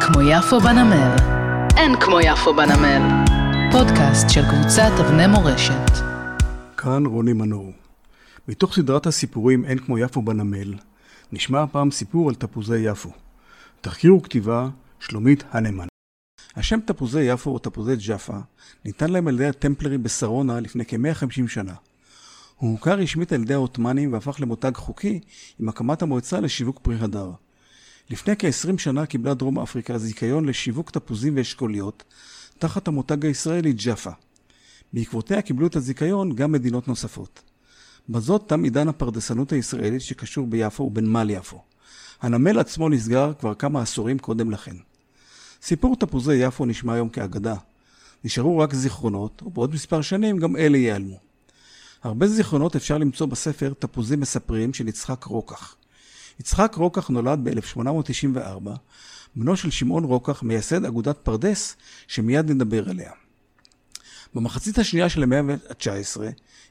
כמו יפו בנמל. אין כמו יפו בנמל. פודקאסט של קבוצת אבני מורשת. כאן רוני מנור. מתוך סדרת הסיפורים אין כמו יפו בנמל, נשמע הפעם סיפור על תפוזי יפו. תחקיר וכתיבה שלומית הנמן. השם תפוזי יפו או תפוזי ג'אפה ניתן להם על ידי הטמפלרים בשרונה לפני כ-150 שנה. הוא הוכר רשמית על ידי העות'מאנים והפך למותג חוקי עם הקמת המועצה לשיווק פרי הדר. לפני כ-20 שנה קיבלה דרום אפריקה זיכיון לשיווק תפוזים ואשכוליות תחת המותג הישראלי ג'אפה. בעקבותיה קיבלו את הזיכיון גם מדינות נוספות. בזאת תם עידן הפרדסנות הישראלית שקשור ביפו ובנמל יפו. הנמל עצמו נסגר כבר כמה עשורים קודם לכן. סיפור תפוזי יפו נשמע היום כאגדה. נשארו רק זיכרונות, ובעוד מספר שנים גם אלה ייעלמו. הרבה זיכרונות אפשר למצוא בספר תפוזים מספרים של יצחק רוקח. יצחק רוקח נולד ב-1894, בנו של שמעון רוקח, מייסד אגודת פרדס, שמיד נדבר עליה. במחצית השנייה של המאה ה-19,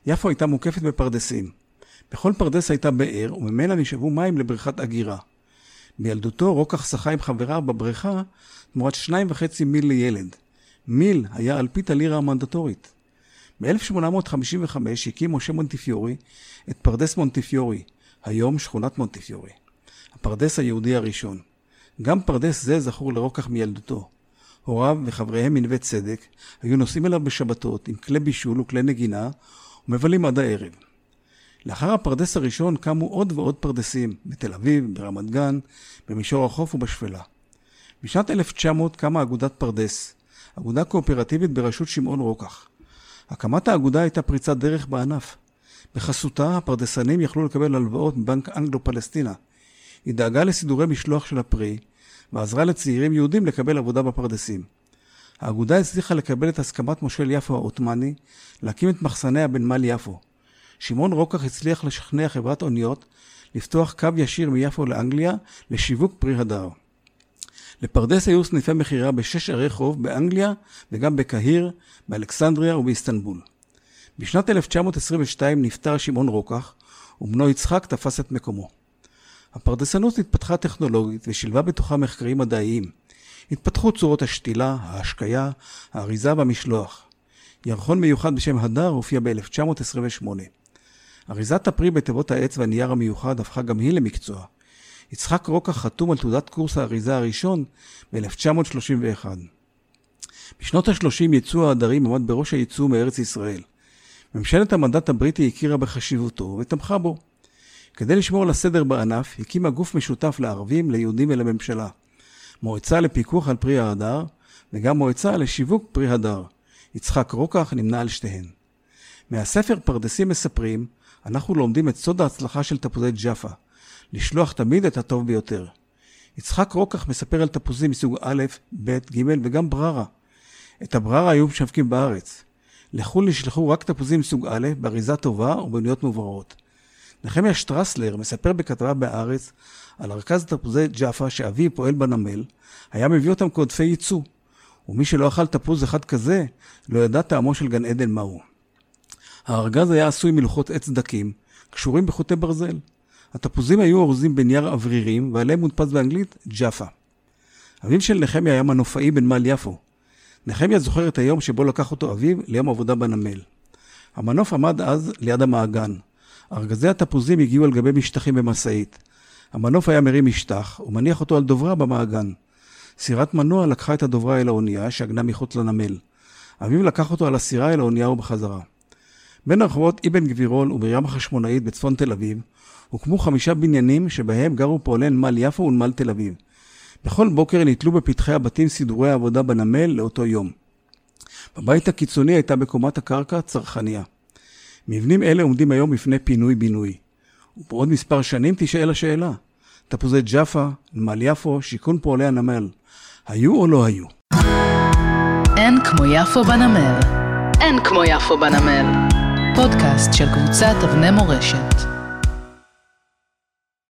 יפו הייתה מוקפת בפרדסים. בכל פרדס הייתה באר, וממנה נשאבו מים לבריכת אגירה. בילדותו רוקח שחה עם חבריו בבריכה תמורת שניים וחצי מיל לילד. מיל היה על פי הלירה המנדטורית. ב-1855 הקים משה מונטיפיורי את פרדס מונטיפיורי, היום שכונת מונטיפיורי. הפרדס היהודי הראשון. גם פרדס זה זכור לרוקח מילדותו. הוריו וחבריהם מנווה צדק היו נוסעים אליו בשבתות עם כלי בישול וכלי נגינה ומבלים עד הערב. לאחר הפרדס הראשון קמו עוד ועוד פרדסים, בתל אביב, ברמת גן, במישור החוף ובשפלה. בשנת 1900 קמה אגודת פרדס, אגודה קואופרטיבית בראשות שמעון רוקח. הקמת האגודה הייתה פריצת דרך בענף. בחסותה הפרדסנים יכלו לקבל הלוואות מבנק אנגלו-פלסטינה. היא דאגה לסידורי משלוח של הפרי, ועזרה לצעירים יהודים לקבל עבודה בפרדסים. האגודה הצליחה לקבל את הסכמת מושל יפו העות'מאני להקים את מחסניה בנמל יפו. שמעון רוקח הצליח לשכנע חברת אוניות לפתוח קו ישיר מיפו לאנגליה לשיווק פרי הדר. לפרדס היו סניפי מכירה בשש ערי חוב באנגליה וגם בקהיר, באלכסנדריה ובאיסטנבול. בשנת 1922 נפטר שמעון רוקח, ובנו יצחק תפס את מקומו. הפרדסנות התפתחה טכנולוגית ושילבה בתוכה מחקרים מדעיים. התפתחו צורות השתילה, ההשקיה, האריזה והמשלוח. ירחון מיוחד בשם הדר הופיע ב-1928. אריזת הפרי בתיבות העץ והנייר המיוחד הפכה גם היא למקצוע. יצחק רוקח חתום על תעודת קורס האריזה הראשון ב-1931. בשנות ה-30 ייצוא ההדרים עמד בראש הייצוא מארץ ישראל. ממשלת המנדט הבריטי הכירה בחשיבותו ותמכה בו. כדי לשמור על הסדר בענף, הקימה גוף משותף לערבים, ליהודים ולממשלה. מועצה לפיקוח על פרי ההדר, וגם מועצה לשיווק פרי הדר. יצחק רוקח נמנה על שתיהן. מהספר פרדסים מספרים, אנחנו לומדים את סוד ההצלחה של תפוזי ג'אפה, לשלוח תמיד את הטוב ביותר. יצחק רוקח מספר על תפוזים מסוג א', ב', ג' וגם בררה. את הבררה היו משווקים בארץ. לחו"ל נשלחו רק תפוזים מסוג א', באריזה טובה ובניות מוברות. נחמיה שטרסלר מספר בכתבה בהארץ על ארגז תפוזי ג'אפה שאביו פועל בנמל, היה מביא אותם כעודפי ייצוא. ומי שלא אכל תפוז אחד כזה, לא ידע טעמו של גן עדן מהו. הארגז היה עשוי מלוחות עץ דקים, קשורים בחוטי ברזל. התפוזים היו אורזים בנייר אוורירים, ועליהם מודפס באנגלית ג'אפה. אביו של נחמיה היה מנופאי בנמל יפו. נחמיה זוכר את היום שבו לקח אותו אביו ליום עבודה בנמל. המנוף עמד אז ליד המעגן. ארגזי התפוזים הגיעו על גבי משטחים במשאית. המנוף היה מרים משטח ומניח אותו על דוברה במעגן. סירת מנוע לקחה את הדוברה אל האונייה שעגנה מחוץ לנמל. אביו לקח אותו על הסירה אל האונייה ובחזרה. בין הרחובות אבן גבירול ומרים החשמונאית בצפון תל אביב הוקמו חמישה בניינים שבהם גרו פועלי נמל יפו ונמל תל אביב. בכל בוקר נתלו בפתחי הבתים סידורי העבודה בנמל לאותו יום. בבית הקיצוני הייתה בקומת הקרקע צרכניה. מבנים אלה עומדים היום בפני פינוי-בינוי. ובעוד מספר שנים תישאל השאלה, תפוזי ג'אפה, נמל יפו, שיכון פועלי הנמל, היו או לא היו? אין כמו יפו בנמל. אין כמו יפו בנמל. פודקאסט של קבוצת אבני מורשת.